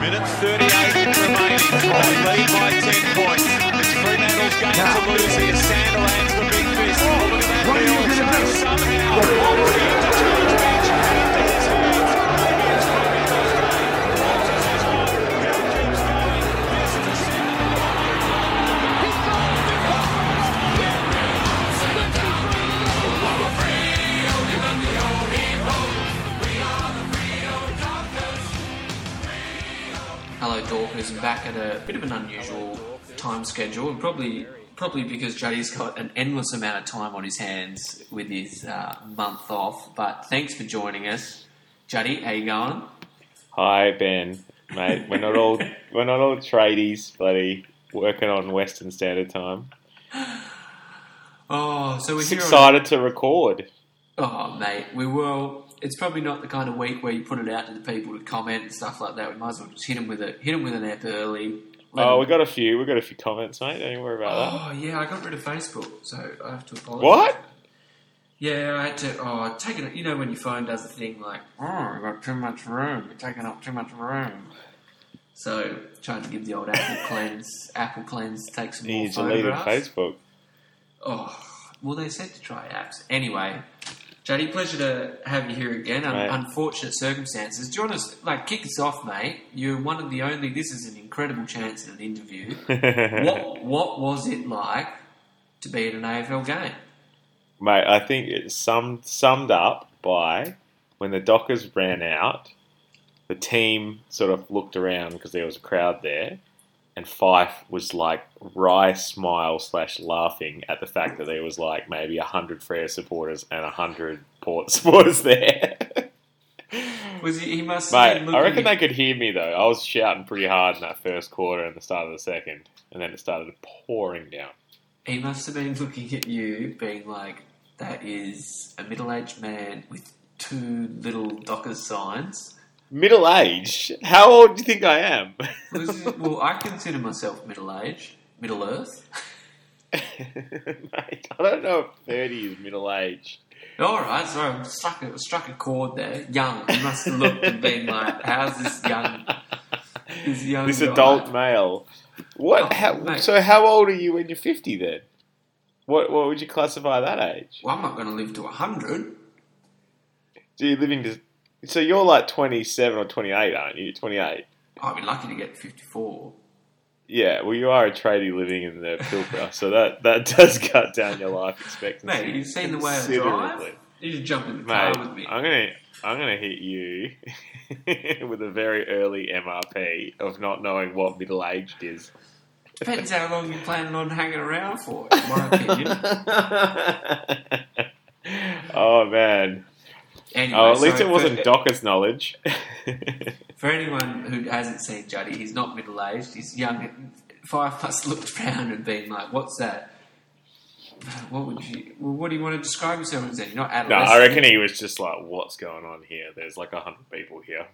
Minute 38 remaining. Lead by 10 points. It's Fremantle's game to lose here. Sanderlands the big fist. Look at that field somehow. Hello, Dorkers, and back at a bit of an unusual time schedule, and probably probably because Juddy's got an endless amount of time on his hands with his uh, month off. But thanks for joining us, Juddy. How you going? Hi Ben, mate. We're not all we're not all tradies, bloody working on Western Standard Time. Oh, so we're Just here. On, excited to record. oh, mate, we will. It's probably not the kind of week where you put it out to the people to comment and stuff like that. We might as well just hit them with a hit 'em with an app early. Oh, Oh, we got a few. We got a few comments, mate. Don't worry about Oh yeah, I got rid of Facebook, so I have to apologise. What? Yeah, I had to. Oh, I'd it. You know when your phone does the thing like, oh, I've got too much room. You're taking up too much room. So trying to give the old Apple cleanse, Apple cleanse, take some more You deleted. Facebook. Oh, well, they said to try apps. Anyway, Jody, pleasure to have you here again. Un- unfortunate circumstances. Do you want to like kick us off, mate? You're one of the only. This is an incredible chance at an interview. what What was it like to be at an AFL game? Mate, I think it's summed summed up by when the Dockers ran out, the team sort of looked around because there was a crowd there, and Fyfe was like wry smile slash laughing at the fact that there was like maybe a hundred Freo supporters and a hundred Port supporters there. Was he? He must. have Mate, I reckon they could hear me though. I was shouting pretty hard in that first quarter and the start of the second, and then it started pouring down. He must have been looking at you, being like, "That is a middle-aged man with two little Docker signs." Middle aged? How old do you think I am? Well, I consider myself middle-aged, Middle Earth. Mate, I don't know if 30 is middle aged. All right, sorry, I struck a, struck a chord there. Young. you must have looked and been like, "How's this young, this young This guy?" adult male. What? Oh, how, so, how old are you when you're 50 then? What, what would you classify that age? Well, I'm not going to live to hundred. So, you're living to. So, you're like 27 or 28, aren't you? 28. I'd be lucky to get fifty-four. Yeah, well, you are a tradie living in the Pilbara, so that, that does cut down your life expectancy. Mate, you've seen the way I drive. You should jump in the car with me. I'm gonna I'm gonna hit you with a very early MRP of not knowing what middle aged is. Depends how long you're planning on hanging around for, in my opinion. oh man! Anyway, Oh, at least so it wasn't for, Docker's knowledge. For anyone who hasn't seen Juddy, he's not middle aged. He's young. Five plus looked around and been like, "What's that? What would you? Well, what do you want to describe yourself as? You're not no. I reckon he was just like, "What's going on here?" There's like a hundred people here.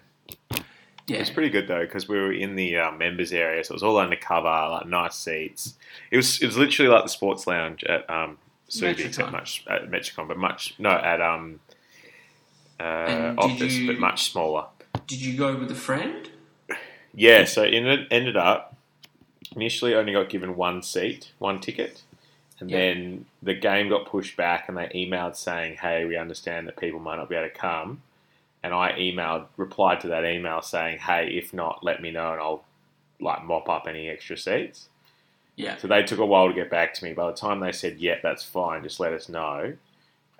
Yeah. It was pretty good though because we were in the uh, members area, so it was all undercover, like nice seats. It was it was literally like the sports lounge at um, Subi, much at Metricon, but much no at um uh, Optus, you- but much smaller. Did you go with a friend? Yeah, so it ended- ended up initially only got given one seat, one ticket, and Yeah. then the game got pushed back, and they emailed saying, "Hey, we understand that people might not be able to come." And I emailed, replied to that email saying, "Hey, if not, let me know, and I'll like mop up any extra seats." Yeah. So they took a while to get back to me. By the time they said, "Yeah, that's fine, just let us know,"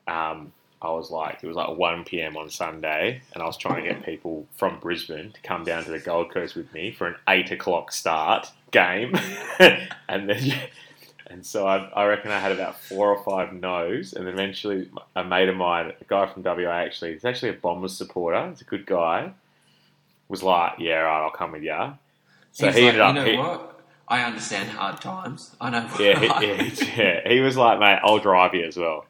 um, I was like, it was like 1 p.m. on Sunday, and I was trying to get people from Brisbane to come down to the Gold Coast with me for an eight o'clock start game, and then. And so I, I reckon I had about four or five no's, and then eventually a mate of mine, a guy from WA, actually, he's actually a Bombers supporter. He's a good guy. Was like, yeah, right, I'll come with you. So He's he like, ended up. you know he- what? I understand hard times. I know. yeah, he, yeah, yeah, he was like, mate, I'll drive you as well.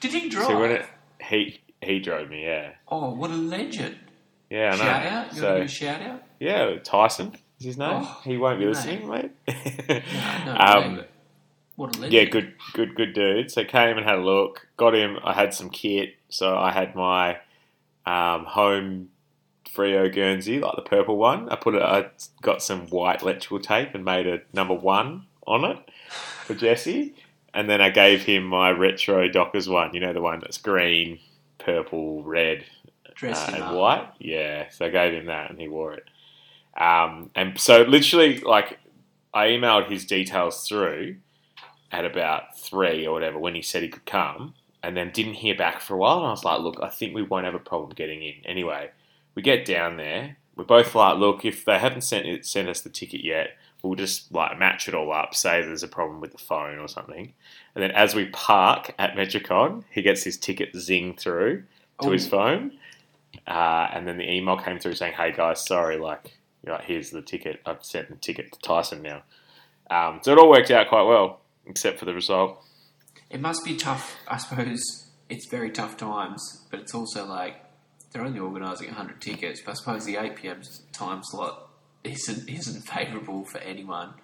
Did he drive? So when it, he he drove me, yeah, oh, what a legend! yeah, I know. Shout out. You So want to do a shout out? yeah, Tyson is his name. Oh, he won't be mate. listening, mate. No, no, um, no, what a legend! yeah, good, good, good dude. So came and had a look. Got him. I had some kit, so I had my um, home Freo Guernsey, like the purple one. I put it. I got some white electrical tape and made a number one on it for Jesse. And then I gave him my retro Dockers one. You know the one that's green, purple, red, uh, and up. white. Yeah, so I gave him that, and he wore it. Um, and so literally, like, I emailed his details through at about three or whatever when he said he could come, and then didn't hear back for a while. And I was like, look, I think we won't have a problem getting in. Anyway, we get down there. We're both like, look, if they haven't sent it, sent us the ticket yet, we'll just like match it all up. Say there's a problem with the phone or something. And then as we park at Metricon, he gets his ticket zing through to his Oh. phone. Uh, and then the email came through saying, "Hey guys, sorry, like, know, here's the ticket. I've sent the ticket to Tyson now." Um, so it all worked out quite well, except for the result. It must be tough. I suppose it's very tough times, but it's also like they're only organising 100 tickets. But I suppose the 8 pm time slot isn't isn't favourable for anyone.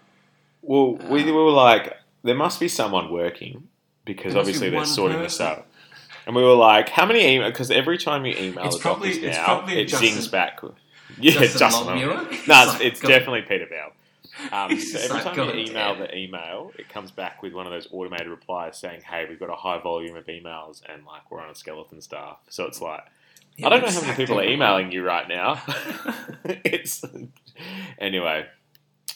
Well, we, we were like, there must be someone working because must be obviously they're sorting this out. And we were like, how many emails? Because every time you email It's the probably- doctors it's now, it Justin- zings back. Yeah, Justin Justin. No, It's it's, like, it's definitely Peter Bell. Um, so every time you email the email, it comes back with one of those automated replies saying, "Hey, we've got a high volume of emails, and like we're on a skeleton staff." So it's like, I don't know how many people are emailing you right now. it's anyway,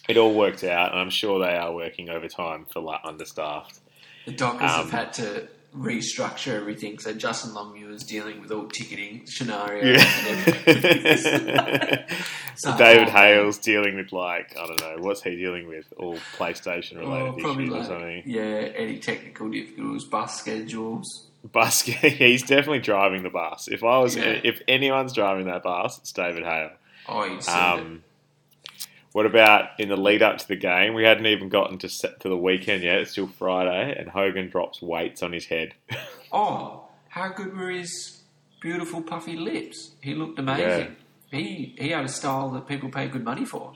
it all worked out, and I'm sure they are working overtime for like understaffed. The Dockers Um, have had to restructure everything. So Justin Longmuir is dealing with all ticketing scenarios. and. Yeah. So David hard. Hale's dealing with like I don't know what's he dealing with all PlayStation related Oh, probably issues or something. yeah, any technical difficulties, bus schedules. Bus, he's definitely driving the bus. If I was, Yeah. if anyone's driving that bus, it's David Hale. Oh, you it. Um, what about in the lead up to the game? We hadn't even gotten to set to the weekend yet. It's still Friday, and Hogan drops weights on his head. Oh, how good were his beautiful puffy lips? He looked amazing. He he had a style that people pay good money for.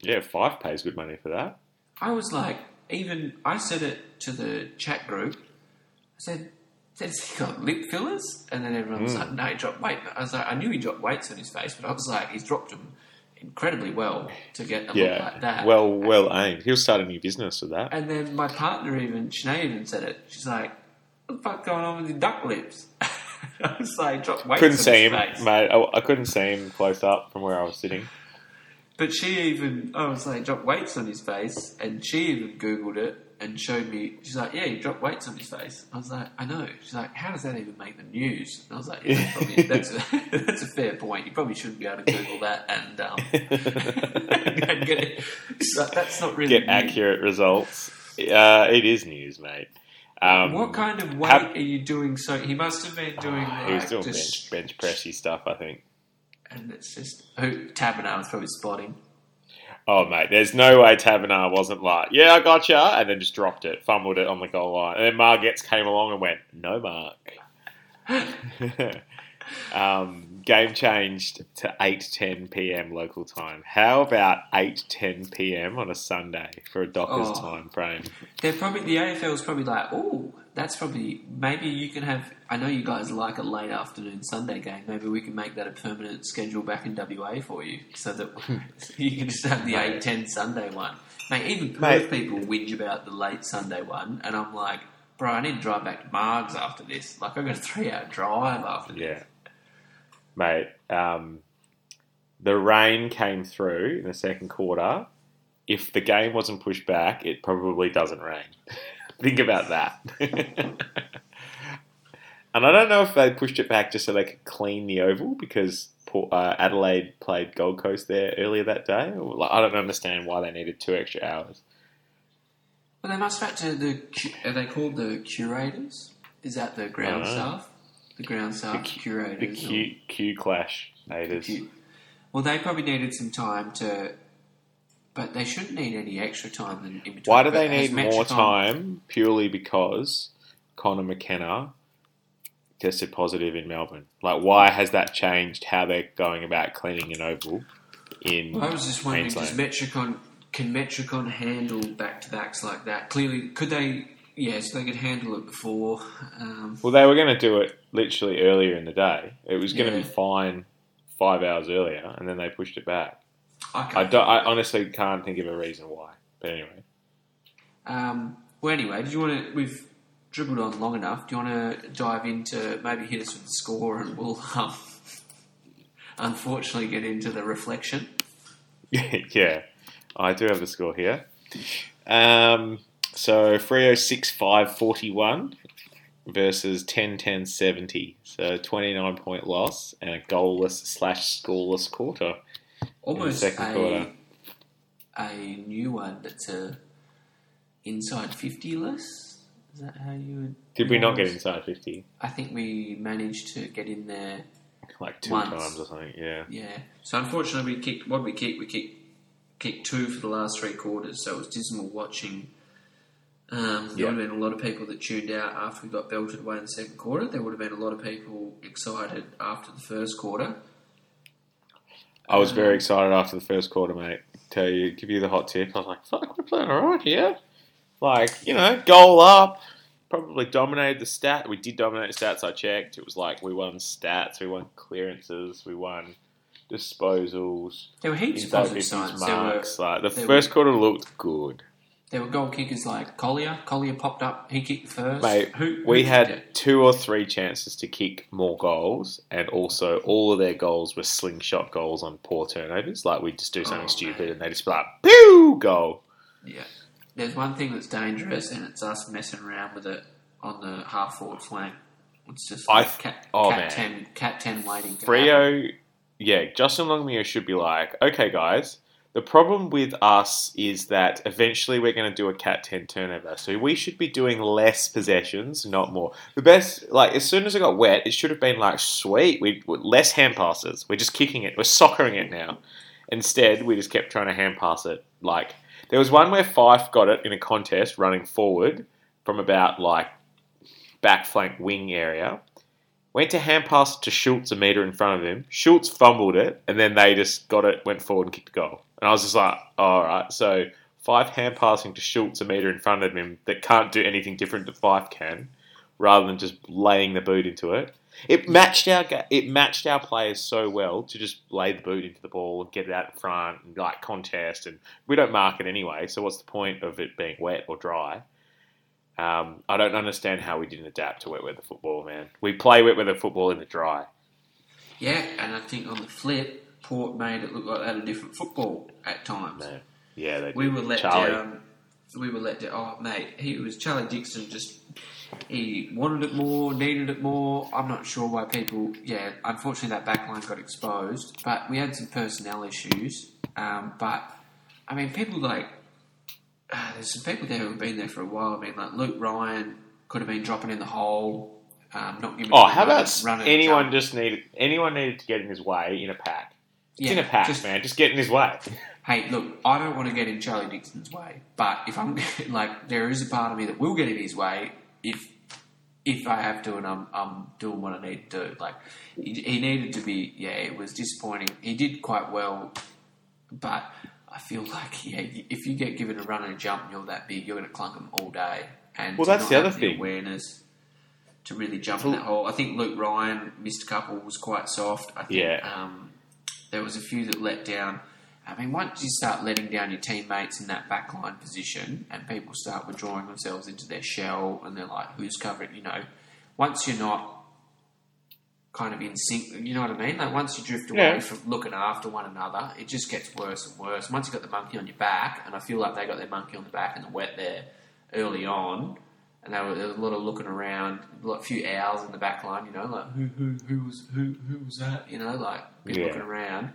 yeah, Fyfe pays good money for that. I was like, even I said it to the chat group. I said, "Has he got lip fillers?" And then everyone was mm. like, "No, he dropped weight." I was like, I knew he dropped weights on his face, but I was like, he's dropped them incredibly well to get a look like that. well, well aimed. He'll start a new business with that. And then my partner even, Sinead even said it. She's like, "What the fuck going on with your duck lips?" I was like, "Drop weights couldn't on see his him, face." mate. I, I couldn't see him close up from where I was sitting. But she even, I was like, dropped weights on his face," and she even googled it and showed me. She's like, "Yeah, you dropped weights on his face." I was like, "I know." She's like, "How does that even make the news?" And I was like, yeah, that's, probably, that's, a, that's a fair point. You probably shouldn't be able to Google that and, um, and get it. That's not really Get news. accurate results. Uh, it is news, mate. Um, What kind of weight have- are you doing? So he must have been doing he like was doing bench, bench pressy stuff, I think. and it's just who Taberner was probably spotting. Oh, mate, there's no way Taberner wasn't like, yeah, I got ya, and then just dropped it, fumbled it on the goal line. And then Margetts came along and went, no mark. um, game changed to 8.10 p.m. local time. How about 8.10 p.m. on a Sunday for a Dockers Oh. time frame? They're probably the AFL's probably like, oh, that's probably maybe you can have. I know you guys like a late afternoon Sunday game. Maybe we can make that a permanent schedule back in WA for you, so that you can just have the eight ten Sunday one. Mate, even Perth Mate. people whinge about the late Sunday one, and I'm like, bro, I need to drive back to Margs after this. Like, I've got a three hour drive after this. Mate, um, the rain came through in the second quarter. If the game wasn't pushed back, it probably doesn't rain. Think about that. and I don't know if they pushed it back just so they could clean the oval because uh, Adelaide played Gold Coast there earlier that day. I don't understand why they needed two extra hours. Well, they must have to the. Are they called the curators? Is that the ground I don't know. staff? The ground staff The curators. The Q, Q clash haters. Q- Well, they probably needed some time to, but they shouldn't need any extra time than in between. Why do they need more Metricon- time? Purely because Connor McKenna tested positive in Melbourne. Like, why has that changed how they're going about cleaning an oval in Well, I was just wondering, does Metricon can Metricon handle back to backs like that? Clearly, could they? Yes, they could handle it before. Um, Well, they were going to do it literally earlier in the day. It was going to Yeah. be fine five hours earlier, and then they pushed it back. I I, don't, I honestly can't think of a reason why. But anyway, Um, well, anyway, did you want to? We've dribbled on long enough. Do you want to dive into maybe hit us with the score, and we'll um, unfortunately get into the reflection. yeah, I do have the score here. Um, so Freo 6 5 41 versus 10 10 70. So 29 point loss and a goalless slash scoreless quarter. Almost second a quarter. a new one that's a inside fifty less. Is that how you would? Did we not get inside 50? I think we managed to get in there. Like two Once. times or something, yeah. Yeah. So unfortunately, we kicked. What we kicked? We kicked kicked two for the last three quarters. So it was dismal watching. Um, there Yeah. would have been a lot of people that tuned out after we got belted away in the second quarter. There would have been a lot of people excited after the first quarter. I was very excited after the first quarter, mate. Tell you, give you the hot tip. I was like, fuck, we're playing alright here. Like, you know, goal up. Probably dominated the stat. We did dominate the stats, I checked. It was like we won stats, we won clearances, we won disposals, There were heaps of positive 50s signs. There were. Like, the first quarter looked good. There were goal kickers like Colyer. Colyer popped up. He kicked first. Mate, Who- who we had it? two or three chances to kick more goals, and also all of their goals were slingshot goals on poor turnovers. Like we just do something Oh, stupid, man. and they just be like, "Pew, goal." Yeah. There's one thing that's dangerous, and it's us messing around with it on the half forward flank. It's just I like th- cat, oh, cat man. ten, cat ten waiting. Freo, yeah, Justin Longmuir should be like, okay, guys. The problem with us is that eventually we're going to do a cat ten turnover, so we should be doing less possessions, not more. The best, like as soon as it got wet, it should have been like, sweet, we less hand passes. We're just kicking it, we're soccering it now. Instead, we just kept trying to hand pass it. Like there was one where Fyfe got it in a contest running forward from about like back flank wing area. Went to hand pass to Schultz a meter in front of him. Schultz fumbled it, and then they just got it, went forward and kicked a goal. And I was just like, all right. So Fyfe hand passing to Schultz a meter in front of him that can't do anything different to Fyfe can, rather than just laying the boot into it. It matched our it matched our players so well to just lay the boot into the ball and get it out in front and like contest and we don't mark it anyway. So what's the point of it being wet or dry? Um, I don't understand how we didn't adapt to wet weather football, man. We play wet weather football in the dry. Yeah, and I think on the flip, Port made it look like they had a different football at times. No. Yeah, they We were let Charlie. down. We were let down. Oh, mate, he was Charlie Dixon. Just he wanted it more, needed it more. I'm not sure why people. Yeah, unfortunately that backline got exposed, but we had some personnel issues. Um, but I mean, people like uh, there's some people there who've been there for a while. I mean, like Luke Ryan could have been dropping in the hole, um, not giving. Oh, how about anyone jump. just needed anyone needed to get in his way in a pack? It's Yeah, in a pack, just- man. Just get in his way. Hey, look, I don't want to get in Charlie Dixon's way, but if I'm like, there is a part of me that will get in his way if if I have to, and I'm I'm doing what I need to do. Like he, he needed to be, yeah, it was disappointing. He did quite well, but I feel like yeah, if you get given a run and a jump and you're that big, you're going to clunk them all day. And Well, that's the other thing. awareness to really jump in that hole. I think Luke Ryan missed a couple, was quite soft. I think, Yeah. Um, there was a few that let down. I mean, once you start letting down your teammates in that backline position, and people start withdrawing themselves into their shell, and they're like, "Who's covering?" You know, once you're not kind of in sync, you know what I mean? Like once you drift away Yeah. from looking after one another, it just gets worse and worse. Once you have got the monkey on your back, and I feel like they got their monkey on the back in the wet there early on, and there, were, there was a lot of looking around, a lot- few owls in the back line, you know, like who who who was who who was that? You know, like been Yeah. looking around.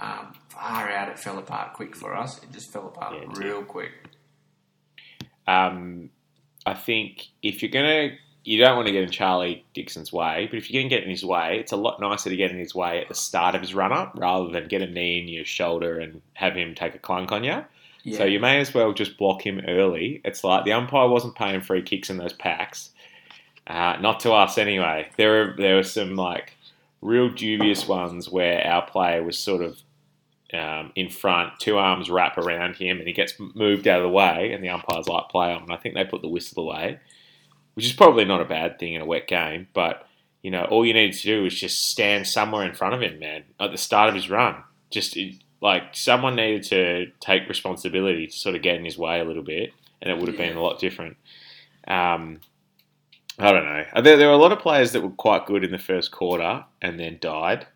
Um, far out, it fell apart quick for us. It just fell apart Yeah, it did. real quick. Um, I think if you're gonna, you don't want to get in Charlie Dixon's way, but if you're gonna get in his way, it's a lot nicer to get in his way at the start of his run up rather than get a knee in your shoulder and have him take a clunk on you. Yeah. So you may as well just block him early. It's like the umpire wasn't paying free kicks in those packs. Uh, not to us anyway. There were there were some like real dubious ones where our player was sort of um, in front, two arms wrap around him, and he gets moved out of the way, and the umpire's like play on. And I think they put the whistle away, which is probably not a bad thing in a wet game, but you know, all you needed to do was just stand somewhere in front of him, man, at the start of his run. Just like someone needed to take responsibility to sort of get in his way a little bit, and it would have been a lot different. Um, I don't know. There, there were a lot of players that were quite good in the first quarter and then died,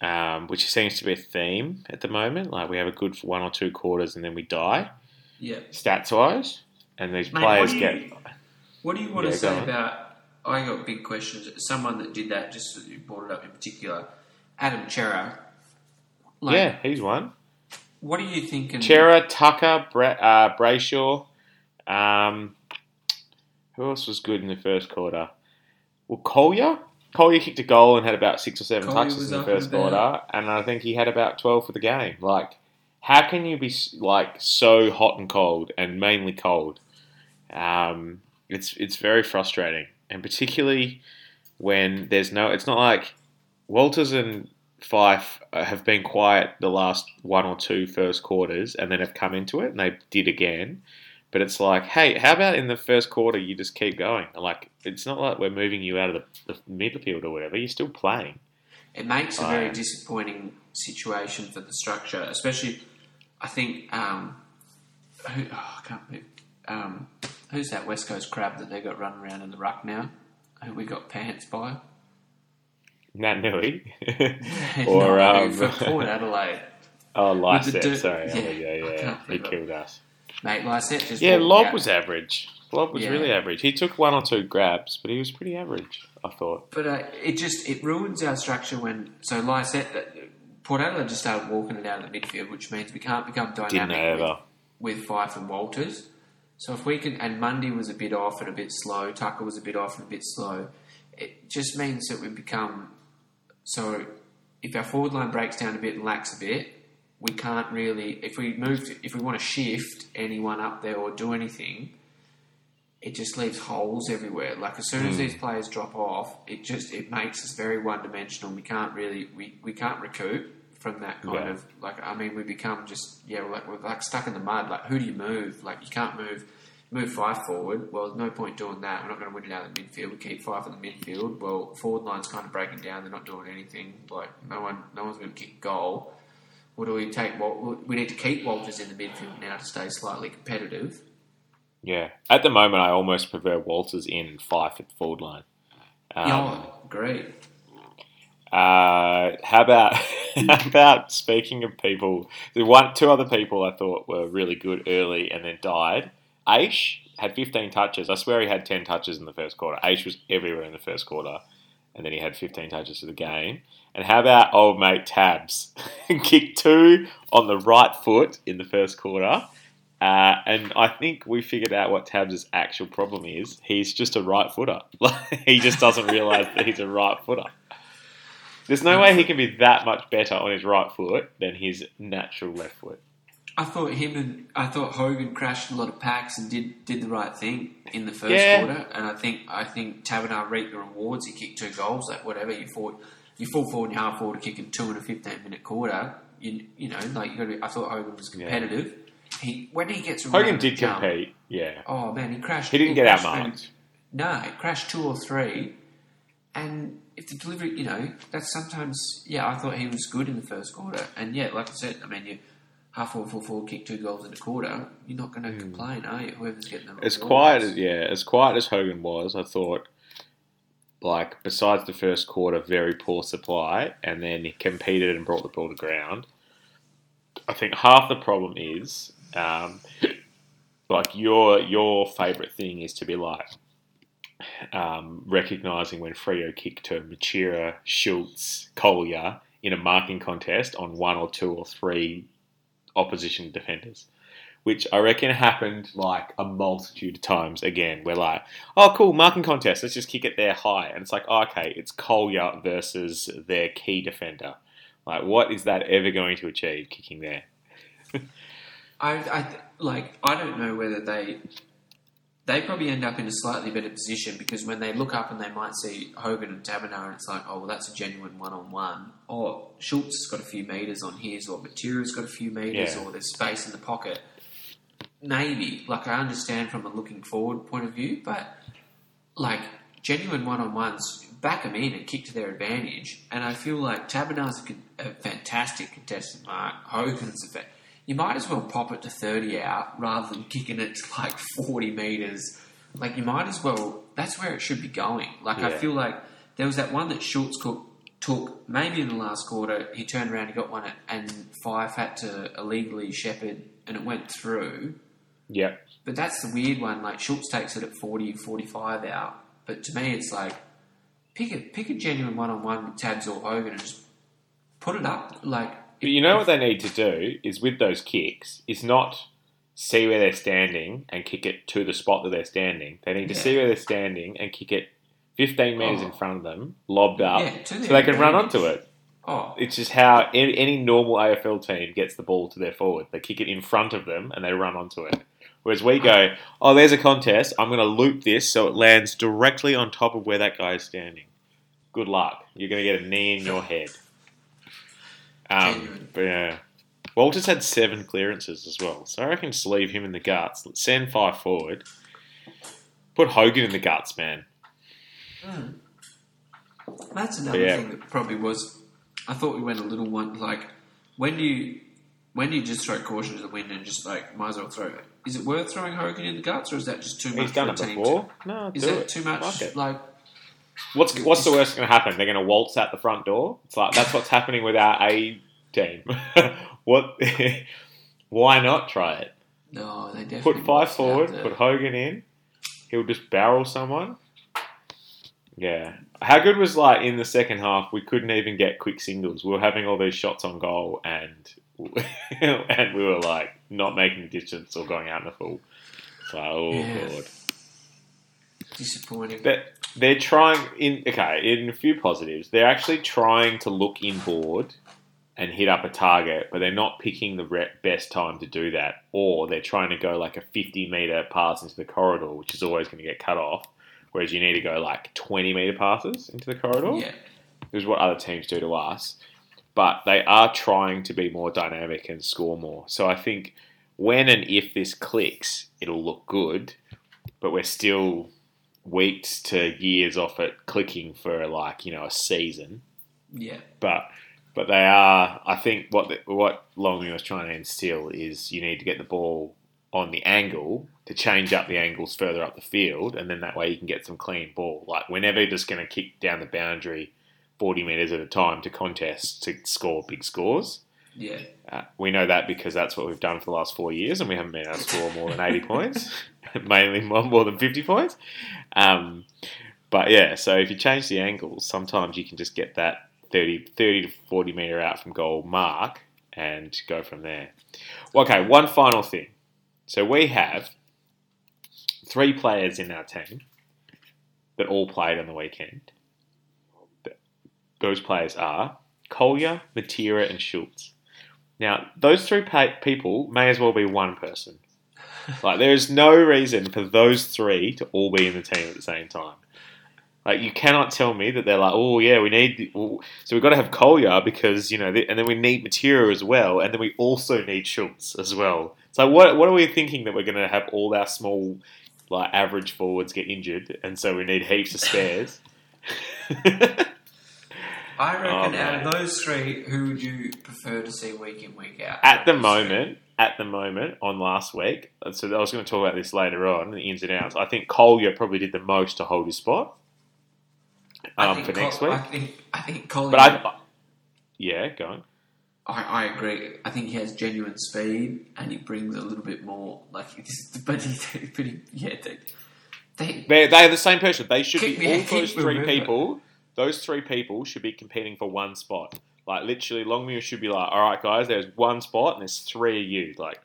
um, which seems to be a theme at the moment. Like we have a good one or two quarters and then we die, Yeah. stats wise, and these Mate, players what do get. What do you want Yeah, to say about? I got big questions. Someone that did that, just you brought it up in particular, Adam Cerra. Like, yeah, he's one. What are you thinking? Cerra, Tucker, Bra- uh, Brayshaw. Um, who else was good in the first quarter? Well, Colyer. Colyer kicked a goal and had about six or seven Colyer touches in the first quarter, and I think he had about twelve for the game. Like, how can you be like so hot and cold, and mainly cold? Um, it's it's very frustrating, and particularly when there's no. It's not like Walters and Fyfe uh, have been quiet the last one or two first quarters, and then have come into it, and they did again. But it's like, hey, how about in the first quarter you just keep going? Like, it's not like we're moving you out of the, the midfield or whatever. You're still playing. It makes a very disappointing situation for the structure, especially. I think. Um, who, oh, I can't. remember. Um, who's that West Coast crab that they got running around in the ruck now? Who we got pants by? Naitanui. or no, um, for Port Adelaide, oh, Lycett, sorry. yeah, oh, yeah, yeah. He killed us. mate. Lycett just Yeah, Lobb was average. Lobb was Yeah. really average. He took one or two grabs, but he was pretty average, I thought. But uh, it just it ruins our structure when so Lycett that Port Adelaide just started walking it out of the midfield, which means we can't become dynamic with, with Fyfe and Walters. So if we can, and Mundy was a bit off and a bit slow, Tucker was a bit off and a bit slow. It just means that we become so. If our forward line breaks down a bit and lacks a bit, we can't really. If we move, to, if we want to shift anyone up there or do anything, it just leaves holes everywhere. Like as soon as hmm. these players drop off, it just it makes us very one dimensional. We can't really we, we can't recoup from that kind Yeah. of like I mean we become just yeah we're like we're like stuck in the mud. Like who do you move? Like you can't move move Fyfe forward. Well, there's no point doing that. We're not going to win it out of the midfield. We keep Fyfe in the midfield. Well, forward line's kind of breaking down. They're not doing anything. Like no one no one's going to kick goal. What do we take? Wal- We need to keep Walters in the midfield now to stay slightly competitive. Yeah. At the moment, I almost prefer Walters in Fyfe at the forward line. Um, yeah, great. Uh, how about how about speaking of people? The one, two other people I thought were really good early and then died. Aish had 15 touches. I swear he had 10 touches in the first quarter. Aish was everywhere in the first quarter, and then he had 15 touches for the game. And how about old mate Tabs? Kicked two on the right foot in the first quarter. Uh, and I think we figured out what Tabs' actual problem is. He's just a right footer. he just doesn't realise that he's a right footer. There's no way he can be that much better on his right foot than his natural left foot. I thought him and I thought Hogan crashed a lot of packs and did did the right thing in the first Yeah. quarter. And I think I think Taberner reaped the rewards. He kicked two goals. Like whatever you fought, you full forward and half forward kicking two in a fifteen minute quarter. You you know like you got to. I thought Hogan was competitive. He when he gets Hogan did jump- compete, yeah. Oh man, he crashed. He didn't get crashed outmarked. No, he crashed two or three. And if the delivery, you know, that's sometimes. Yeah, I thought he was good in the first quarter. And yeah, like I said, I mean, you half forward, full forward, kick two goals in a quarter. You're not going to complain, are you? Whoever's getting the As quiet as yeah, as quiet as Hogan was, I thought like besides the first quarter, very poor supply, and then he competed and brought the ball to ground. I think half the problem is um, like your your favourite thing is to be like um, recognizing when Freo kicked to Matera, Schultz, Colyer in a marking contest on one or two or three opposition defenders which I reckon happened like a multitude of times again. We're like, oh, cool, marking contest, let's just kick it there high. And it's like, oh, okay, it's Colyer versus their key defender. Like, what is that ever going to achieve kicking there? I, I like. I don't know whether they. They probably end up in a slightly better position because when they look up and they might see Hogan and Taberner, and it's like, oh, well, that's a genuine one on one. Or Schultz has got a few metres on his, or Matera's got a few metres, Yeah. or there's space in the pocket. Maybe. Like, I understand from a looking forward point of view, but like, genuine one on ones, back them in and kick to their advantage. And I feel like Taberner's a, a fantastic contestant mark. Hogan's a fa- You might as well pop it to 30 out rather than kicking it to like 40 metres. Like, you might as well. That's where it should be going. Like, I feel like there was that one that Schultz cook, took maybe in the last quarter. He turned around, he got one, and Fyfe had to illegally shepherd, and it went through. Yep. But that's the weird one. Like Schultz takes it at 40, 45 out. But to me, it's like pick a pick a genuine one on one with Tabs or Hogan and just put it up. Like But you know what they need to do is with those kicks is not see where they're standing and kick it to the spot that they're standing. They need to Yeah. see where they're standing and kick it 15 metres Oh. in front of them, lobbed up, Yeah, so they can run onto it. oh It's just how any, any normal AFL team gets the ball to their forward. They kick it in front of them and they run onto it. Whereas we go, oh, there's a contest. I'm going to loop this so it lands directly on top of where that guy is standing. Good luck. You're going to get a knee in your head. Um, but yeah. Walters had seven clearances as well. So I reckon just leave him in the guts. Send Fyfe forward. Put Hogan in the guts, man. that's another Yeah. thing that probably was. I thought we went a little one like when do you when do you just throw caution to the wind and just like might as well throw it? Is it worth throwing Hogan in the guts or is that just too much? He's done for it team before. To, No, is that it. too much? It. Like What's what's the worst going to happen? They're going to waltz out the front door. It's like that's what's happening with our A team. what? Why not try it? no, they definitely Put Fyfe forward. Put Hogan in. He'll just barrel someone. Yeah. How good was like in the second half? We couldn't even get quick singles. We were having all these shots on goal, and and we were like not making the distance or going out in the full. It's like, oh god. Disappointing. But they're trying in okay in a few positives. They're actually trying to look inboard and hit up a target, but they're not picking the re- best time to do that, or they're trying to go like a fifty meter pass into the corridor, which is always going to get cut off. Whereas you need to go like twenty meter passes into the corridor. yeah. This is what other teams do to us. But they are trying to be more dynamic and score more. So I think when and if this clicks, it'll look good. But we're still weeks to years off it clicking for like you know a season. Yeah. But but they are. I think what the, what Longmuir was trying to instill is you need to get the ball on the angle to change up the angles further up the field, and then that way you can get some clean ball. Like we're never just going to kick down the boundary forty meters at a time to contest to score big scores. Yeah. Uh, we know that because that's what we've done for the last four years, and we haven't been able to score more than 80 points, mainly more, than 50 points. Um, but yeah, so if you change the angles, sometimes you can just get that 30, 30 to 40 metre out from goal mark and go from there. Okay, one final thing. So we have three players in our team that all played on the weekend. Those players are Colyer, Matera, and Schultz. Now, those three people may as well be one person. Like, there is no reason for those three to all be in the team at the same time. Like, you cannot tell me that they're like, oh yeah, we need, so we've got to have Colyer because you know, and then we need Matera as well, and then we also need Schultz as well. So what what are we thinking that we're going to have all our small, like average forwards get injured, and so we need heaps of spares? I reckon Oh, out of those three, who would you prefer to see week in, week out? at the Those three. moment, at the moment, on last week, so I was going to talk about this later on, the ins and outs. I think Colyer probably did the most to hold his spot um, for Col- next week. I think, I think Colyer. but I, yeah, go on. I, I agree. I think he has genuine speed, and he brings a little bit more. Like, but he, but he yeah, they, they They're, they're the same person. They should be all those three people. Those three people should be competing for one spot. Like literally, Longmuir should be like, "All right, guys, there's one spot, and there's three of you. Like,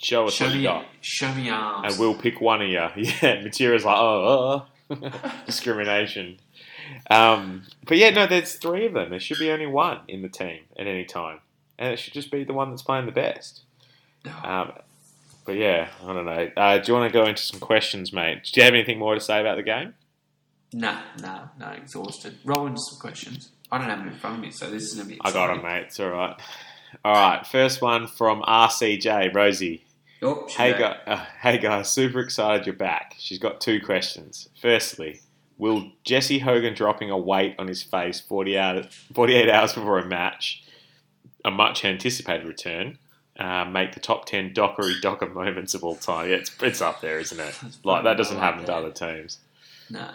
show us show what you me, got." show me arms. and we'll pick one of you. Yeah, Matera's like, oh, uh, discrimination. Um, but yeah, no, there's three of them. There should be only one in the team at any time, and it should just be the one that's playing the best. Um, but yeah, I don't know. Uh, do you want to go into some questions, mate? Do you have anything more to say about the game? No, no, no, exhausted. Roll into some questions. I don't have them in front of me, so this is going to be I got exciting. mate. It's all right. All right, first one from RCJ Rosie. Oh, Hey, guys, uh, hey guys, super excited you're back. She's got two questions. Firstly, Will Jesse Hogan dropping a weight on his face 40 hours, 48 hours before a match, a much anticipated return, uh, make the top 10 Dockery Docker moments of all time? Yeah, it's, it's up there, isn't it? Like, that doesn't happen to other teams. Nah.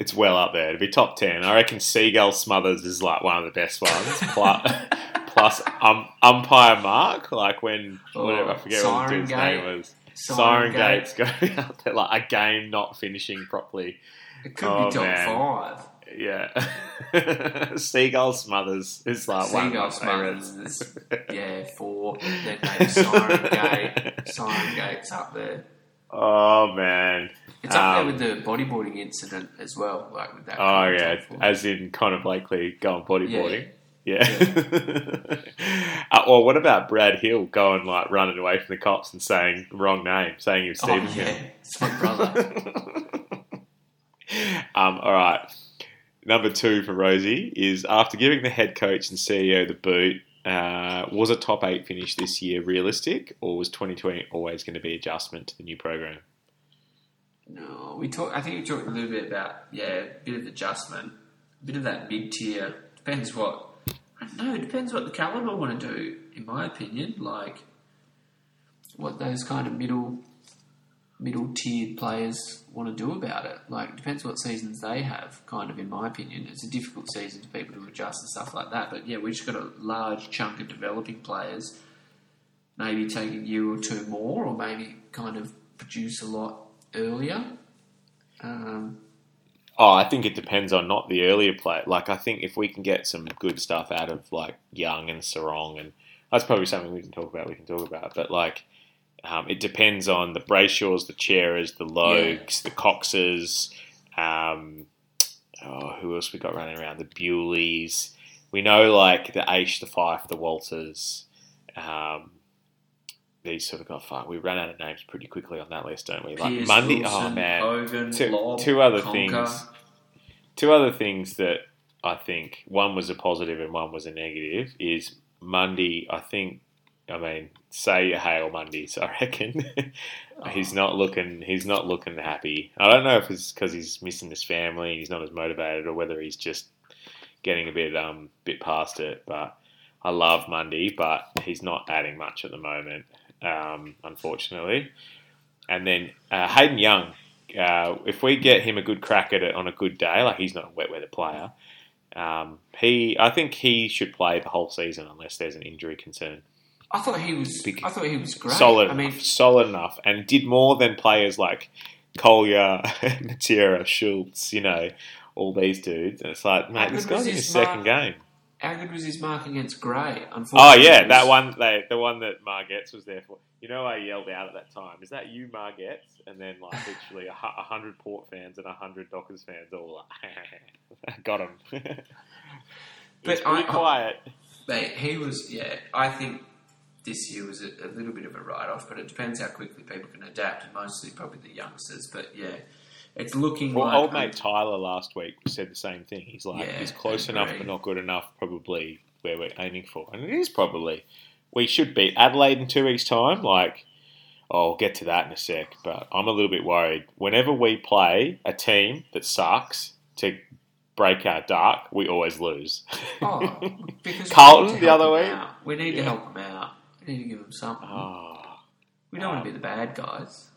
It's well up there. To be top 10. I reckon Seagull Smothers is like one of the best ones. plus, plus um, umpire Mark, like when, whatever, I forget what the dude's Gate. name was. Siren Siren Gate. Gate's going up there, like a game not finishing properly. It could Oh, be top man. five. Yeah. Seagull Smothers is like one Seagull my. Smothers, is- yeah, four. Then maybe Siren Gate. Siren Gate's up there. Oh man. It's up Um, there with the bodyboarding incident as well, like with that. Oh yeah, as in Connor Blakely going bodyboarding. Yeah. uh, or what about Brad Hill going like running away from the cops and saying the wrong name, saying he was Oh Stephen yeah, Hill? it's my brother. um, all right. Number two for Rosie is after giving the head coach and CEO the boot, uh, was a top eight finish this year realistic, or was 2020 always going to be adjustment to the new program? No, we talk. I think we talked a little bit about yeah, a bit of adjustment, a bit of that mid tier. Depends what. I don't know. It depends what the caliber want to do. In my opinion, like what those kind of middle middle tiered players want to do about it. Like it depends what seasons they have. Kind of, in my opinion, it's a difficult season for people to adjust and stuff like that. But yeah, we've just got a large chunk of developing players. Maybe take a year or two more, or maybe kind of produce a lot earlier. Um, Oh, I think it depends on not the earlier play. Like, I think if we can get some good stuff out of like Young and Serong, and that's probably something we can talk about. We can talk about, but like, um, it depends on the Brayshaws, the Cerras, the Logues, the Coxes. Um, oh, who else we got running around? The Bewleys. We know like the Aish, the Fyfe, the Walters. Um, these sort of got fuck. We ran out of names pretty quickly on that list, don't we? Like Pearce, Mundy. Wilson, oh man, two, Lobb, two other Conker. things. Two other things that I think one was a positive and one was a negative is Mundy. I think. I mean, say hail Mondays. I reckon he's not looking. He's not looking happy. I don't know if it's because he's missing his family and he's not as motivated, or whether he's just getting a bit um bit past it. But I love Mundy, but he's not adding much at the moment, um, unfortunately. And then uh, Hayden Young, uh, if we get him a good crack at it on a good day, like he's not a wet weather player, um, he I think he should play the whole season unless there's an injury concern. I thought he was. Big- I thought he was great. Solid, I mean, enough, solid enough, and did more than players like Colyer, Matera, Schultz. You know, all these dudes. And it's like, mate, this guy's in his second game. how good was his mark against Gray? Oh yeah, that one, they, the one that Margetts was there for. You know, I yelled out at that time, "Is that you, Margetts?" And then like literally a, hundred Port fans and a hundred Dockers fans all like, got him. But He's pretty I- I- quiet. Mate, he was. Yeah, I think this year was a, a little bit of a write-off, but it depends how quickly people can adapt, and mostly probably the youngsters. But yeah, it's looking Well, like old mate Tyler last week said the same thing. He's like, Yeah, he's close enough but not good enough, probably where we're aiming for. And it is probably. We should beat Adelaide in two weeks' time. Like, oh, I'll get to that in a sec, but I'm a little bit worried. Whenever we play a team that sucks to break our dark, we always lose. Oh, Carlton the other way? out. We need Yeah. to help them out. We need to give them something. oh. we don't want to be the bad guys.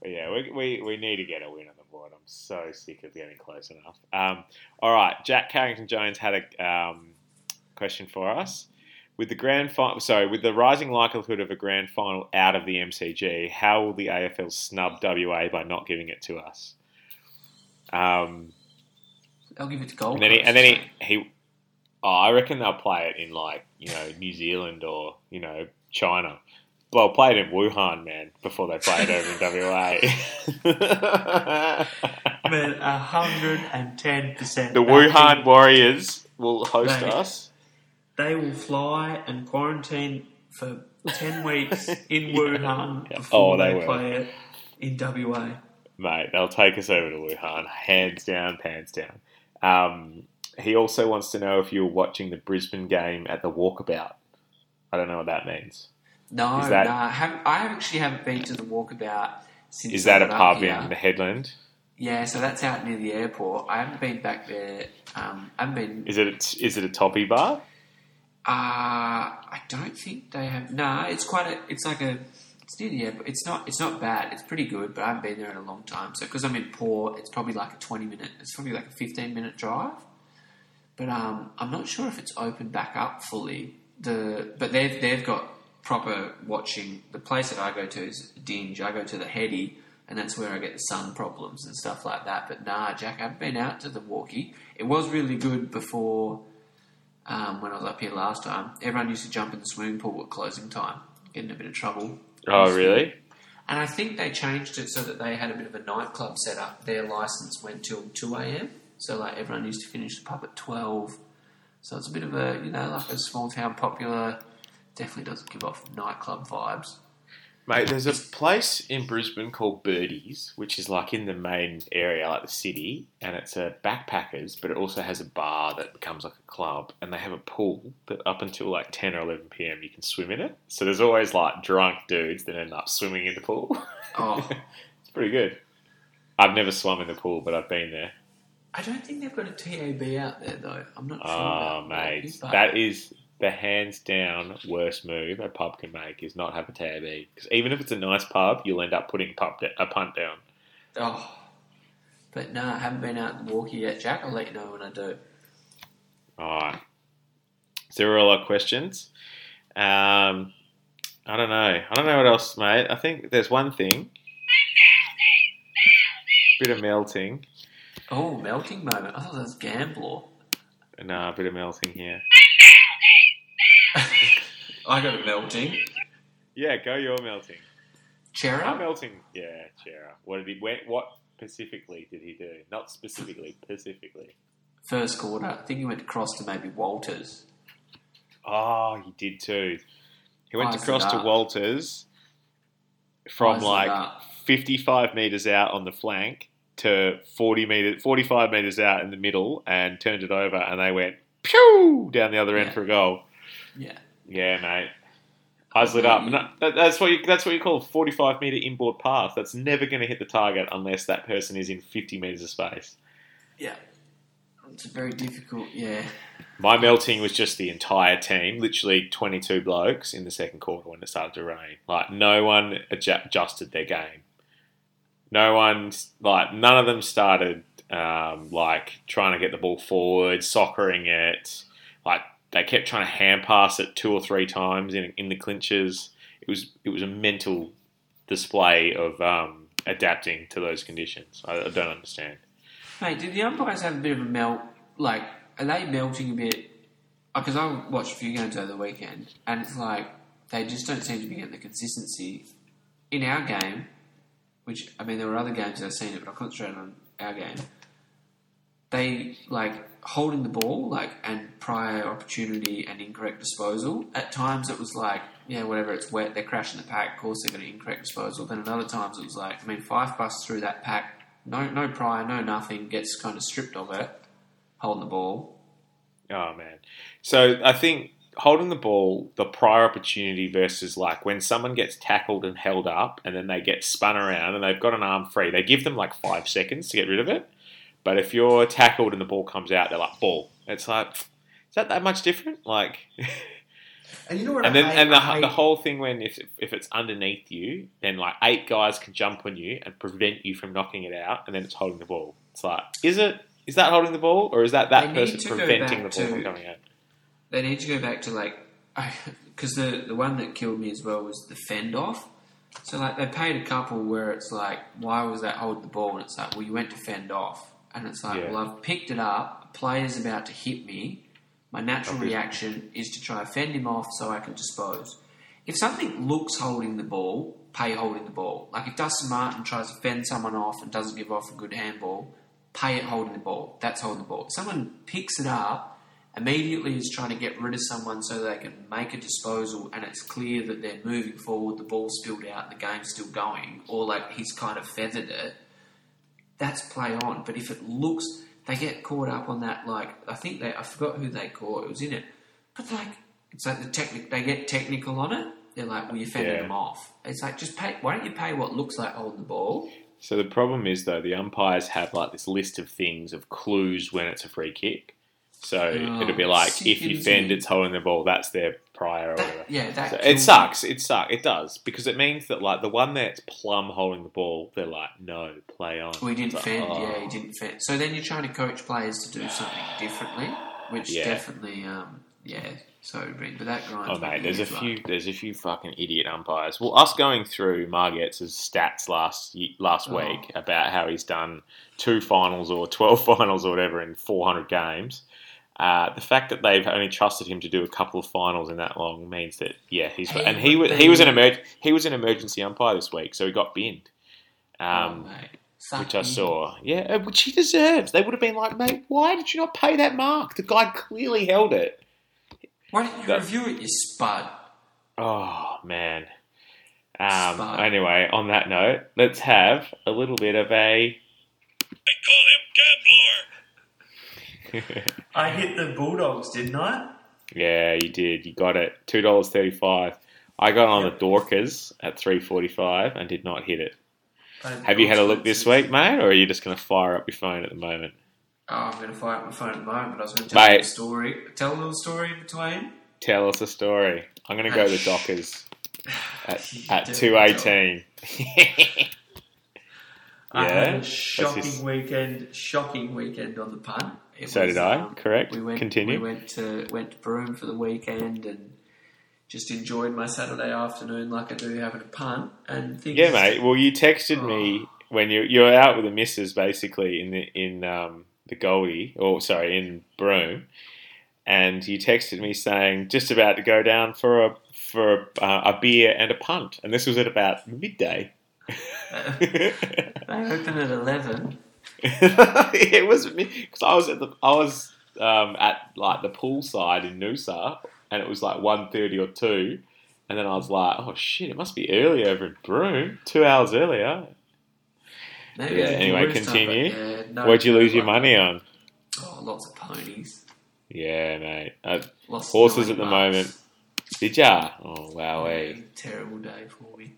But yeah, we, we, we need to get a win on the board. I'm so sick of getting close enough. Um, all right, Jack Carrington Jones had a um, question for us. With the grand final, sorry, with the rising likelihood of a grand final out of the MCG, how will the AFL snub WA by not giving it to us? Um, They'll give it to Gold and then he, and then he, he oh, I reckon they'll play it in like you know New Zealand or you know China. Well, play it in Wuhan, man, before they played it over in WA. Man, hundred and ten percent. the Wuhan Warriors will host us. They will fly and quarantine for ten weeks in Wuhan before Oh, they they, play it in WA. Mate, they'll take us over to Wuhan, hands down, pants down. Um, he also wants to know if you were watching the Brisbane game at the Walkabout. I don't know what that means. No, that- no, I, haven't, I actually haven't been to the walkabout since. Is that a pub here. in the Hedland? Yeah, so that's out near the airport. I haven't been back there. Um, I haven't been. Is it a, is it a toppy bar? Uh, I don't think they have. Nah, it's quite a. It's like a. It's near the airport. It's not. It's not bad. It's pretty good, but I haven't been there in a long time. So because I'm in Port, it's probably like a twenty minute. It's probably like a fifteen minute drive. But um, I'm not sure if it's opened back up fully. The but they've they've got proper watching. The place that I go to is Dinge. I go to the Heady, and that's where I get the sun problems and stuff like that. But nah, Jack, I've been out to the walkie. It was really good before um, when I was up here last time. Everyone used to jump in the swimming pool at closing time, get in a bit of trouble. Oh, really? And I think they changed it so that they had a bit of a nightclub set up. Their license went till 2 a.m. So, like, everyone used to finish the pub at 12. So it's a bit of a, you know, like a small town popular. Definitely doesn't give off nightclub vibes. Mate, there's a place in Brisbane called Birdies, which is like in the main area, like the city, and it's a backpackers, but it also has a bar that becomes like a club, and they have a pool that up until like 10 or 11 p.m. you can swim in it. So there's always like drunk dudes that end up swimming in the pool. Oh, it's pretty good. I've never swum in the pool, but I've been there. I don't think they've got a TAB out there, though. I'm not sure. Oh, mate, but- that is the hands down worst move a pub can make is not have a tab because even if it's a nice pub, you'll end up putting a, pub a punt down. Oh. But no, I haven't been out in yet, Jack. I'll let you know when I do. All right. So there were a lot of questions. Um, I don't know. I don't know what else, mate. I think there's one thing. Bit of melting. Oh, melting moment. I thought that was Gambler. No, a bit of melting here. I got a melting. Yeah, go your melting. I'm Cerra? melting. Yeah, Cerra. What did he? When, what specifically did he do? Not specifically, specifically. First quarter. I think he went across to maybe Walters. Oh, he did too. He went Eyes across to up. Walters from Eyes like up. 55 meters out on the flank to 40 meters, 45 meters out in the middle, and turned it over, and they went pew down the other end Yeah. for a goal. Yeah. Yeah, mate. Eyes lit up. No, that's what you, that's what you call a 45 meter inboard pass. That's never going to hit the target unless that person is in 50 meters of space. Yeah. It's very difficult, yeah. My melting was just the entire team, literally 22 blokes in the second quarter when it started to rain. Like, no one adjusted their game. No one, like, none of them started, um, like, trying to get the ball forward, soccering it. Like, they kept trying to hand pass it two or three times in, in the clinches. It was, it was a mental display of um, adapting to those conditions. I, I don't understand. Mate, did the umpires have a bit of a melt? Like, are they melting a bit? Because I watched a few games over the weekend, and it's like they just don't seem to be getting the consistency in our game. Which I mean, there were other games that I've seen it, but I concentrated on our game. They like holding the ball, like and prior opportunity and incorrect disposal. At times, it was like, yeah, whatever, it's wet. They're crashing the pack. Of course, they're to incorrect disposal. Then at other times, it was like, I mean, five busts through that pack no, no prior, no nothing. Gets kind of stripped of it, holding the ball. Oh man. So I think holding the ball, the prior opportunity versus like when someone gets tackled and held up and then they get spun around and they've got an arm free, they give them like five seconds to get rid of it. But if you're tackled and the ball comes out, they're like ball. It's like is that that much different? Like And you know what and I then and the, I the whole thing when if if it's underneath you, then like eight guys can jump on you and prevent you from knocking it out, and then it's holding the ball. It's like is it is that holding the ball or is that that person preventing the ball from coming out? They need to go back to like, because the the one that killed me as well was the fend off. So like they paid a couple where it's like, why was that hold the ball? And it's like, well, you went to fend off, and it's like, Yeah. well, I've picked it up. A player's about to hit me. My natural Obviously. reaction is to try to fend him off so I can dispose. If something looks holding the ball, pay holding the ball. Like if Dustin Martin tries to fend someone off and doesn't give off a good handball, pay it holding the ball. That's holding the ball. If someone picks it up, immediately is trying to get rid of someone so they can make a disposal and it's clear that they're moving forward, the ball's spilled out, the game's still going, or like he's kind of feathered it, that's play on. But if it looks, they get caught up on that, like, I think they, I forgot who they caught, it was in it. But like, it's like the technic, they get technical on it. They're like, well, you fended Yeah. them off. It's like, just pay, why don't you pay what looks like holding the ball? So the problem is though, the umpires have like this list of things of clues when it's a free kick. So Oh, it'll be like if you fend, it's holding the ball. That's their prior or That- yeah, that So it sucks. It sucks. It does because it means that like the one that's plumb holding the ball, they're like, no, play on. We didn't like, fend, oh. yeah, he didn't fend. So then you're trying to coach players to do something differently, which Yeah. definitely, um, yeah, sobering. But that grinds Oh mate, there's a gears, few there's a few fucking idiot umpires. Well, us going through Marget's stats last last Oh. week about how he's done two finals or twelve finals or whatever in 400 games. Uh, the fact that they've only trusted him to do a couple of finals in that long means that yeah he's He and he would was he was an be- emer- he was an emergency umpire this week, so he got binned. Um, oh, which I saw. Yeah, uh, which he deserves. They would have been like, mate, why did you not pay that mark? The guy clearly held it. Why don't you That- review it, you spud? Oh man. Um, Smart. anyway, on that note, let's have a little bit of a. I hit the Bulldogs, didn't I? yeah, you did. You got it. Two dollars thirty-five. I got on the Dorkers at three forty-five and did not hit it. The Have you had a look this week, mate, or are you just going to fire up your phone at the moment? Oh, I'm going to fire up my phone at the moment, but I was going to tell Mate. you a story. Tell a little story in between. Tell us a story. I'm going to go Hey, the Dockers at, at two eighteen. I had Yeah, a shocking weekend. Shocking weekend on the punt. It So was, did I. um, Correct. We went. Continue. We went to went to Broome for the weekend and just enjoyed my Saturday afternoon like I do having a punt and things. Yeah, mate. Well, you texted Oh. me when you you were out with the missus, basically in the in um, the Goldie, or sorry, in Broome, and you texted me saying just about to go down for a for a, uh, a beer and a punt, and this was at about midday. They open at eleven. it was me because I was at the I was um, at like the poolside in Noosa, and it was like 1.30 or two, and then I was like, oh shit, it must be early over in Broome, two hours earlier. Maybe Yeah, anyway, roof time, but continue. yeah, no, Where'd you lose your money on? Oh, lots of ponies. Yeah, mate. Uh, Lost Horses at the moment. did ya? Oh, wow. Yeah, terrible day for me.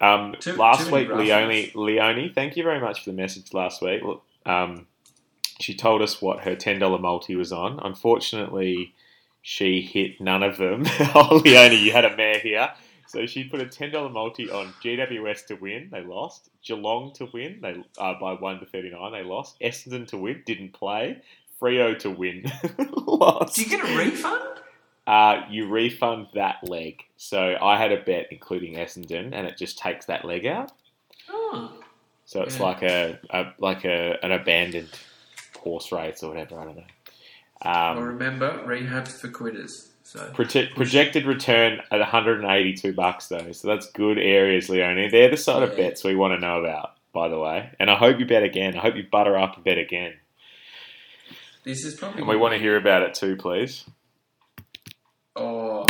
Um, Too- last too week, Leone, rushes. Leone, thank you very much for the message last week. Um, she told us what her $10 multi was on. Unfortunately, she hit none of them. oh, Leone, you had a mare here. So she put a $10 multi on GWS to win. They lost. Geelong to win. They uh, by 1 to 39. They lost. Essendon to win. Didn't play. Freo to win. lost. Do you get a refund? Uh, you refund that leg. So I had a bet including Essendon, and it just takes that leg out. Oh, So it's Yeah. like a, a like a an abandoned horse race or whatever. I don't know. well, Um, remember, rehab's for quitters. So proje- projected return at 182 bucks though, so that's good areas, Leonie. They're the sort of bets we want to know about, by the way. And I hope you bet again. I hope you butter up and bet again. this is probably. And we want to hear about it too, please. Oh,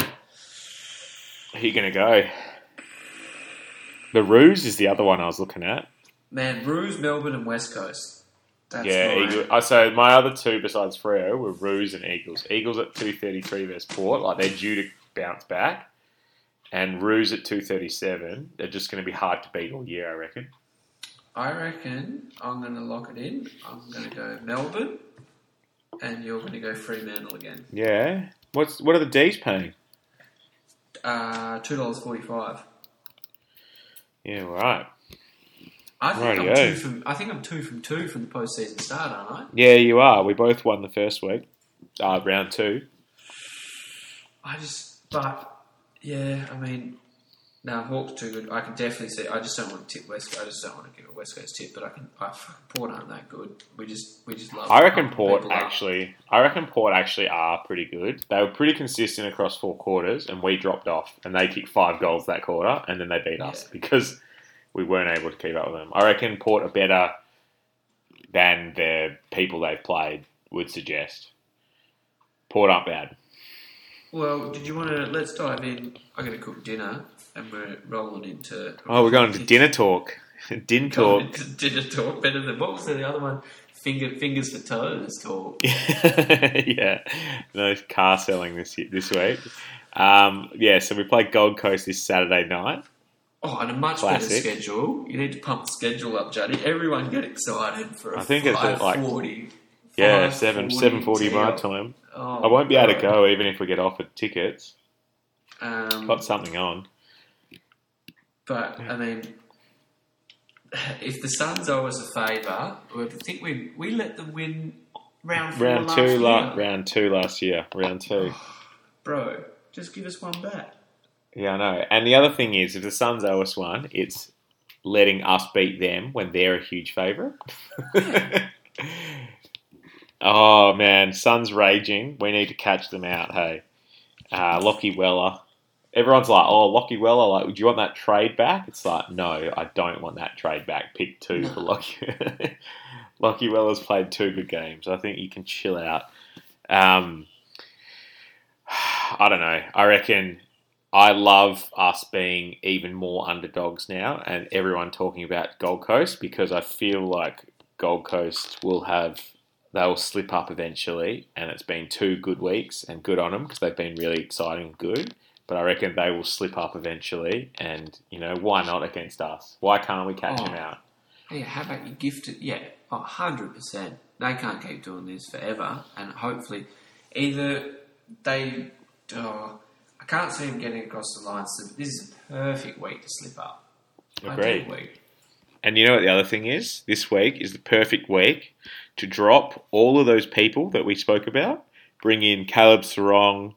Who are you going to go? The Ruse is the other one I was looking at. man, Ruse, Melbourne, and West Coast. That's yeah, Eagle, uh, so my other two besides Freo were Ruse and Eagles. Eagles at two thirty three versus Port, like they're due to bounce back, and Ruse at two thirty seven. They're just going to be hard to beat all year, I reckon. I reckon I'm going to lock it in. I'm going to go Melbourne, and you're going to go Fremantle again. Yeah. What's what are the D's paying? Uh, two dollars forty-five. Yeah, right. I think I'm two from. I think I'm two from two from the postseason start, aren't I? Yeah, you are. We both won the first week, uh, round two. I just, but yeah, I mean, no, Hawks too good. I can definitely see. I just don't want to tip West. I just don't want to give a West Coast tip, but I can. I, Port aren't that good. We just, we just love. I reckon Port up. actually. I reckon Port actually are pretty good. They were pretty consistent across four quarters, and we dropped off, and they kicked five goals that quarter, and then they beat us because we weren't able to keep up with them. I reckon Port are better than the people they've played would suggest. Port aren't bad. Well, did you want to? Let's dive in. I'm going to cook dinner, and we're rolling into. Oh, we're going to dinner talk. Din talk. dinner talk. Better than what was the other one? Finger, fingers for toes talk. yeah, no car selling this this week. Um, yeah, so we play Gold Coast this Saturday night. Oh, and a much Classic. better schedule. You need to pump the schedule up, Juddy. Everyone get excited for a I think it's at, like, 540. Yeah, seven 540 seven forty my tee-off. time. Oh, I won't be able to go even if we get offered tickets. Um, Got something on. But I mean, if the Suns owe us a favour, I think we we let them win round four Round last two, year. la- round two last year. Round two. bro. Just give us one back. Yeah, I know. And the other thing is, if the Suns owe us one, it's letting us beat them when they're a huge favourite. oh man, Suns raging. We need to catch them out. Hey, uh, Lachie Weller. Everyone's like, "Oh, Lachie Weller. Like, do you want that trade back?" It's like, no, I don't want that trade back. Pick two No. for Lachie. Lachie Weller's played two good games. I think you can chill out. Um, I don't know. I reckon I love us being even more underdogs now, and everyone talking about Gold Coast because I feel like Gold Coast will have they'll slip up eventually, and it's been two good weeks and good on them because they've been really exciting and good. But I reckon they will slip up eventually, and you know why not against us? Why can't we catch Oh. them out? Hey, how about you gift it? Yeah, oh, a hundred percent. They can't keep doing this forever, and hopefully, either they. Oh, I can't see them getting across the line. So this is a perfect week to slip up. Agreed. Week. And you know what the other thing is? This week is the perfect week to drop all of those people that we spoke about. Bring in Caleb Serong,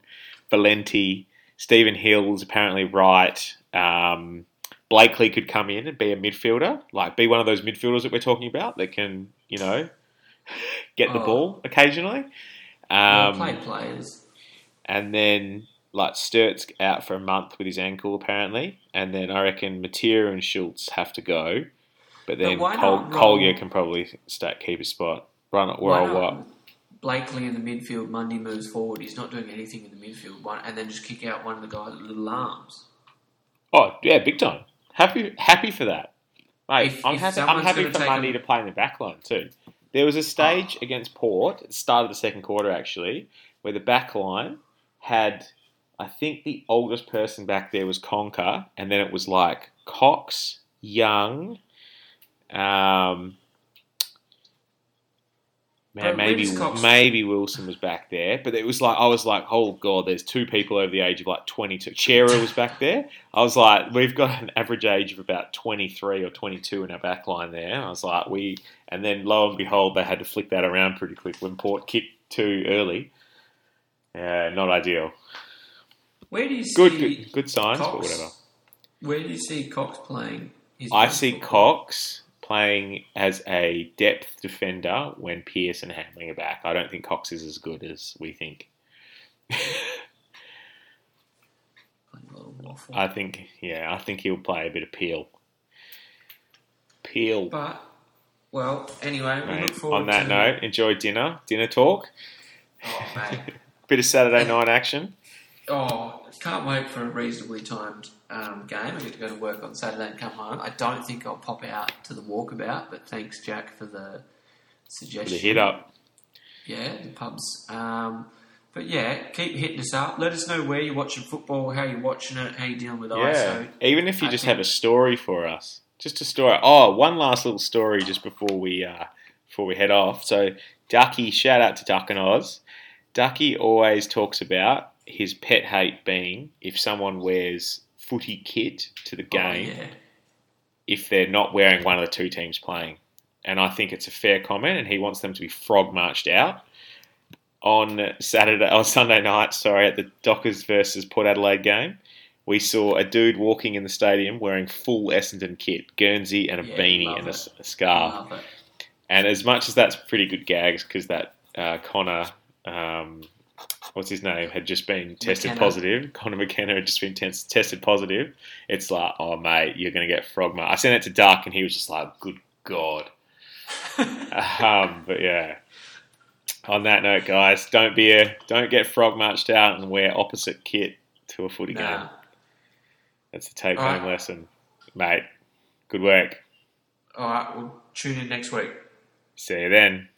Valente, Stephen Hill is apparently right. Um, Blakely could come in and be a midfielder, like be one of those midfielders that we're talking about that can, you know, get the Oh. ball occasionally. Um, played players. and then like Sturt's out for a month with his ankle apparently, and then I reckon Matera and Schultz have to go, but then why Col- Colyer can probably start keep a spot. Run or what? Blakely in the midfield, Mundy moves forward. He's not doing anything in the midfield, one, and then just kick out one of the guys with little arms. Oh yeah, big time. Happy happy for that. Mate, If- I'm if happy. I'm happy for Mundy him- to play in the back line too. There was a stage Oh. against Port at the start of the second quarter actually, where the back line had. I think the oldest person back there was Conca, and then it was like Cox, Young, um, man, maybe maybe Wilson was back there, but it was like I was like, oh god, there's two people over the age of like 22. Cerra was back there. I was like, we've got an average age of about 23 or 22 in our back line there. I was like, we, and then lo and behold, they had to flick that around pretty quick when Port kicked too early. Yeah, not ideal. Where do you see good, good signs, but Cox? whatever. Where do you see Cox playing? his I see football? Cox playing as a depth defender when Pearce and Hamling are back. I don't think Cox is as good as we think. Playing a little waffle. I think, yeah, I think he'll play a bit of Peel. Peel. But well, anyway, we Mate, look forward on that note, enjoy dinner, dinner talk, Oh, mate. bit of Saturday night action. Oh, can't wait for a reasonably timed um, game. I get to go to work on Saturday and come home. I don't think I'll pop out to the walkabout, but thanks, Jack, for the suggestion. The hit up. Yeah, the pubs. Um, but yeah, keep hitting us up. Let us know where you're watching football, how you're watching it, how you're dealing with Yeah, ISO. even if you I just think- have a story for us, just a story. Oh, one last little story just before we uh, before we head off. So, Ducky, shout out to Duck and Oz. Ducky always talks about his pet hate being if someone wears footy kit to the Oh, game yeah. if they're not wearing one of the two teams playing. And I think it's a fair comment, and he wants them to be frog marched out on Saturday or Sunday night. Sorry, at the Dockers versus Port Adelaide game, we saw a dude walking in the stadium wearing full Essendon kit, Guernsey and a Yeah, beanie and a, a scarf. And as much as that's pretty good gags, because that uh, Connor, um, what's his name, had just been tested McKenna. positive. Connor McKenna had just been tes- tested positive. It's like, oh mate, you're going to get frogma. I sent it to Duck, and he was just like, good god. um, but yeah. On that note, guys, don't be a don't get frog marched out and wear opposite kit to a footy Nah. game. That's the take home right. lesson, mate. Good work. All right, we'll tune in next week. See you then.